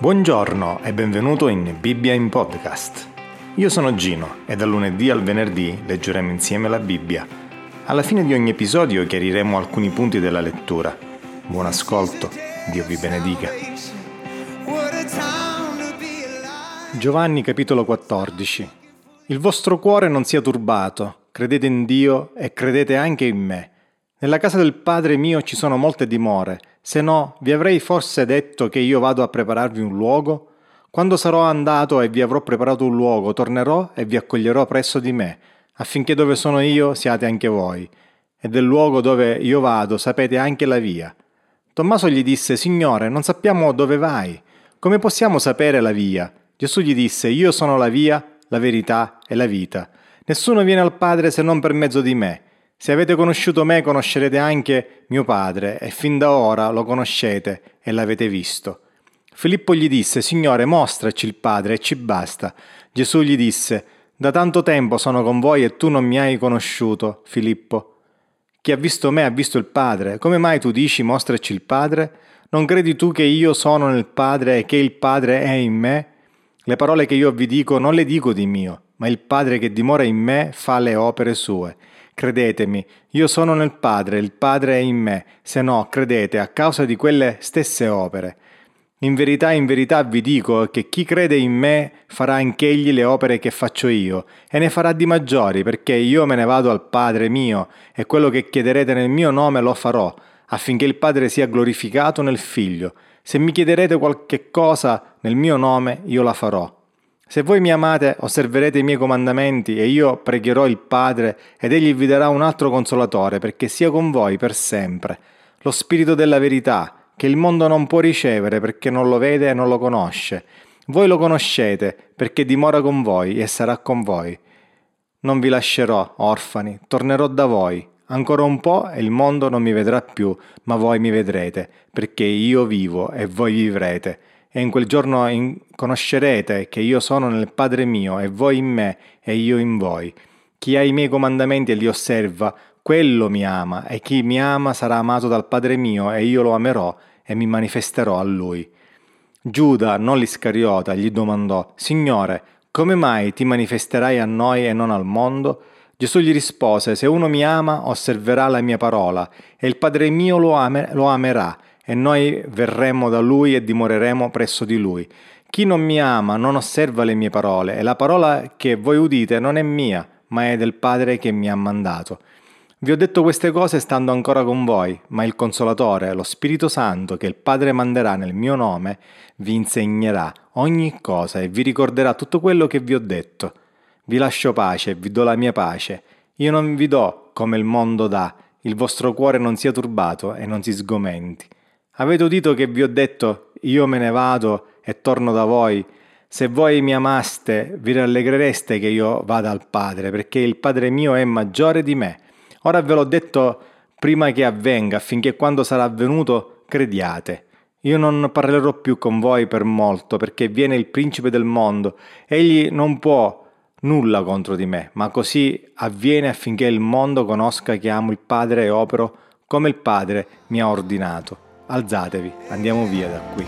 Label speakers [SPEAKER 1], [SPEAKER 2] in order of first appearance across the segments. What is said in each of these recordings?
[SPEAKER 1] Buongiorno e benvenuto in Bibbia in Podcast. Io sono Gino e dal lunedì al venerdì leggeremo insieme la Bibbia. Alla fine di ogni episodio chiariremo alcuni punti della lettura. Buon ascolto, Dio vi benedica. Giovanni capitolo 14 Il vostro cuore non sia turbato, credete in Dio e credete anche in me. Nella casa del Padre mio ci sono molte dimore, se no vi avrei forse detto che io vado a prepararvi un luogo? Quando sarò andato e vi avrò preparato un luogo, tornerò e vi accoglierò presso di me, affinché dove sono io siate anche voi, e del luogo dove io vado sapete anche la via. Tommaso gli disse, Signore, non sappiamo dove vai. Come possiamo sapere la via? Gesù gli disse, Io sono la via, la verità e la vita. Nessuno viene al Padre se non per mezzo di me. Se avete conosciuto me, conoscerete anche mio Padre, e fin da ora lo conoscete e l'avete visto. Filippo gli disse, Signore, mostraci il Padre e ci basta. Gesù gli disse, Da tanto tempo sono con voi e tu non mi hai conosciuto, Filippo. Chi ha visto me ha visto il Padre. Come mai tu dici, mostraci il Padre? Non credi tu che io sono nel Padre e che il Padre è in me? Le parole che io vi dico non le dico di mio, ma il Padre che dimora in me fa le opere sue. Credetemi, io sono nel Padre, il Padre è in me, se no credete a causa di quelle stesse opere. In verità, in verità vi dico che chi crede in me farà anch'egli le opere che faccio io, e ne farà di maggiori, perché io me ne vado al Padre mio, e quello che chiederete nel mio nome lo farò, affinché il Padre sia glorificato nel Figlio. Se mi chiederete qualche cosa nel mio nome, io la farò. Se voi mi amate, osserverete i miei comandamenti e io pregherò il Padre ed egli vi darà un altro consolatore perché sia con voi per sempre, lo Spirito della verità, che il mondo non può ricevere perché non lo vede e non lo conosce. Voi lo conoscete perché dimora con voi e sarà con voi. Non vi lascerò orfani, tornerò da voi. Ancora un po' e il mondo non mi vedrà più, ma voi mi vedrete, perché io vivo e voi vivrete e in quel giorno in- conoscerete che io sono nel Padre mio e voi in me e io in voi. Chi ha i miei comandamenti e li osserva, quello mi ama, e chi mi ama sarà amato dal Padre mio e io lo amerò e mi manifesterò a lui. Giuda, non l'Iscariota, gli domandò, Signore, come mai ti manifesterai a noi e non al mondo? Gesù gli rispose, Se uno mi ama, osserverà la mia parola, e il Padre mio lo, ame- lo amerà, e noi verremo da lui e dimoreremo presso di lui. Chi non mi ama non osserva le mie parole, e la parola che voi udite non è mia, ma è del Padre che mi ha mandato. Vi ho detto queste cose stando ancora con voi, ma il Consolatore, lo Spirito Santo, che il Padre manderà nel mio nome, vi insegnerà ogni cosa e vi ricorderà tutto quello che vi ho detto. Vi lascio pace, vi do la mia pace. Io non vi do come il mondo dà, il vostro cuore non sia turbato e non si sgomenti. Avete udito che vi ho detto, io me ne vado e torno da voi. Se voi mi amaste, vi rallegrereste che io vada al Padre, perché il Padre mio è maggiore di me. Ora ve l'ho detto prima che avvenga, affinché quando sarà avvenuto crediate. Io non parlerò più con voi per molto, perché viene il principe del mondo. Egli non può nulla contro di me, ma così avviene affinché il mondo conosca che amo il Padre e opero come il Padre mi ha ordinato. Alzatevi, andiamo via da qui.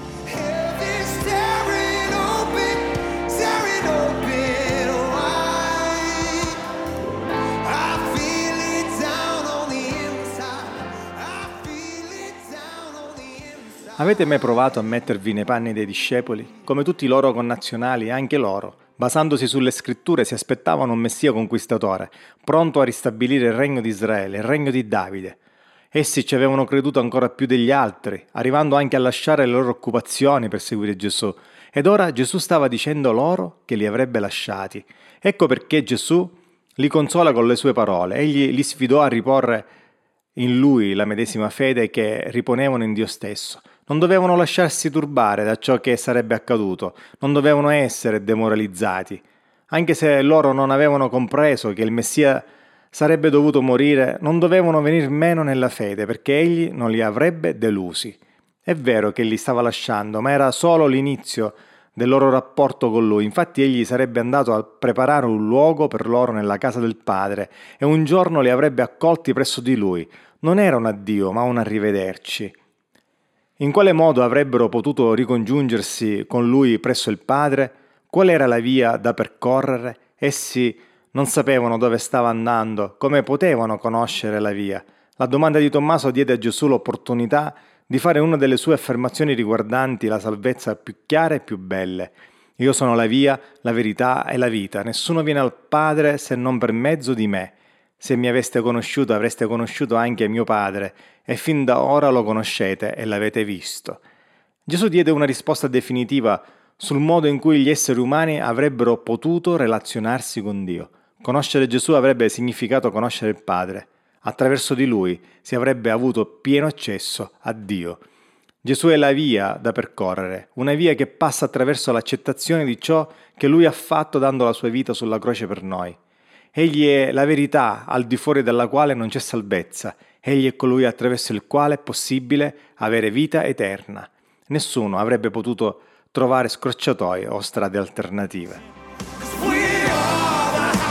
[SPEAKER 1] Avete mai provato a mettervi nei panni dei discepoli? Come tutti i loro connazionali, anche loro, basandosi sulle scritture, si aspettavano un messia conquistatore, pronto a ristabilire il regno di Israele, il regno di Davide. Essi ci avevano creduto ancora più degli altri, arrivando anche a lasciare le loro occupazioni per seguire Gesù. Ed ora Gesù stava dicendo loro che li avrebbe lasciati. Ecco perché Gesù li consola con le sue parole. Egli li sfidò a riporre in lui la medesima fede che riponevano in Dio stesso. Non dovevano lasciarsi turbare da ciò che sarebbe accaduto, non dovevano essere demoralizzati. Anche se loro non avevano compreso che il Messia sarebbe dovuto morire, non dovevano venir meno nella fede, perché egli non li avrebbe delusi. È vero che li stava lasciando, ma era solo l'inizio del loro rapporto con lui. Infatti egli sarebbe andato a preparare un luogo per loro nella casa del Padre e un giorno li avrebbe accolti presso di lui. Non era un addio, ma un arrivederci. In quale modo avrebbero potuto ricongiungersi con lui presso il Padre? Qual era la via da percorrere? Essi non sapevano dove stava andando, come potevano conoscere la via. La domanda di Tommaso diede a Gesù l'opportunità di fare una delle sue affermazioni riguardanti la salvezza più chiare e più belle. Io sono la via, la verità e la vita. Nessuno viene al Padre se non per mezzo di me. Se mi aveste conosciuto avreste conosciuto anche mio Padre, e fin da ora lo conoscete e l'avete visto. Gesù diede una risposta definitiva sul modo in cui gli esseri umani avrebbero potuto relazionarsi con Dio. Conoscere Gesù avrebbe significato conoscere il Padre. Attraverso di lui si avrebbe avuto pieno accesso a Dio. Gesù è la via da percorrere, una via che passa attraverso l'accettazione di ciò che Lui ha fatto dando la sua vita sulla croce per noi. Egli è la verità al di fuori della quale non c'è salvezza, egli è colui attraverso il quale è possibile avere vita eterna. Nessuno avrebbe potuto trovare scorciatoie o strade alternative.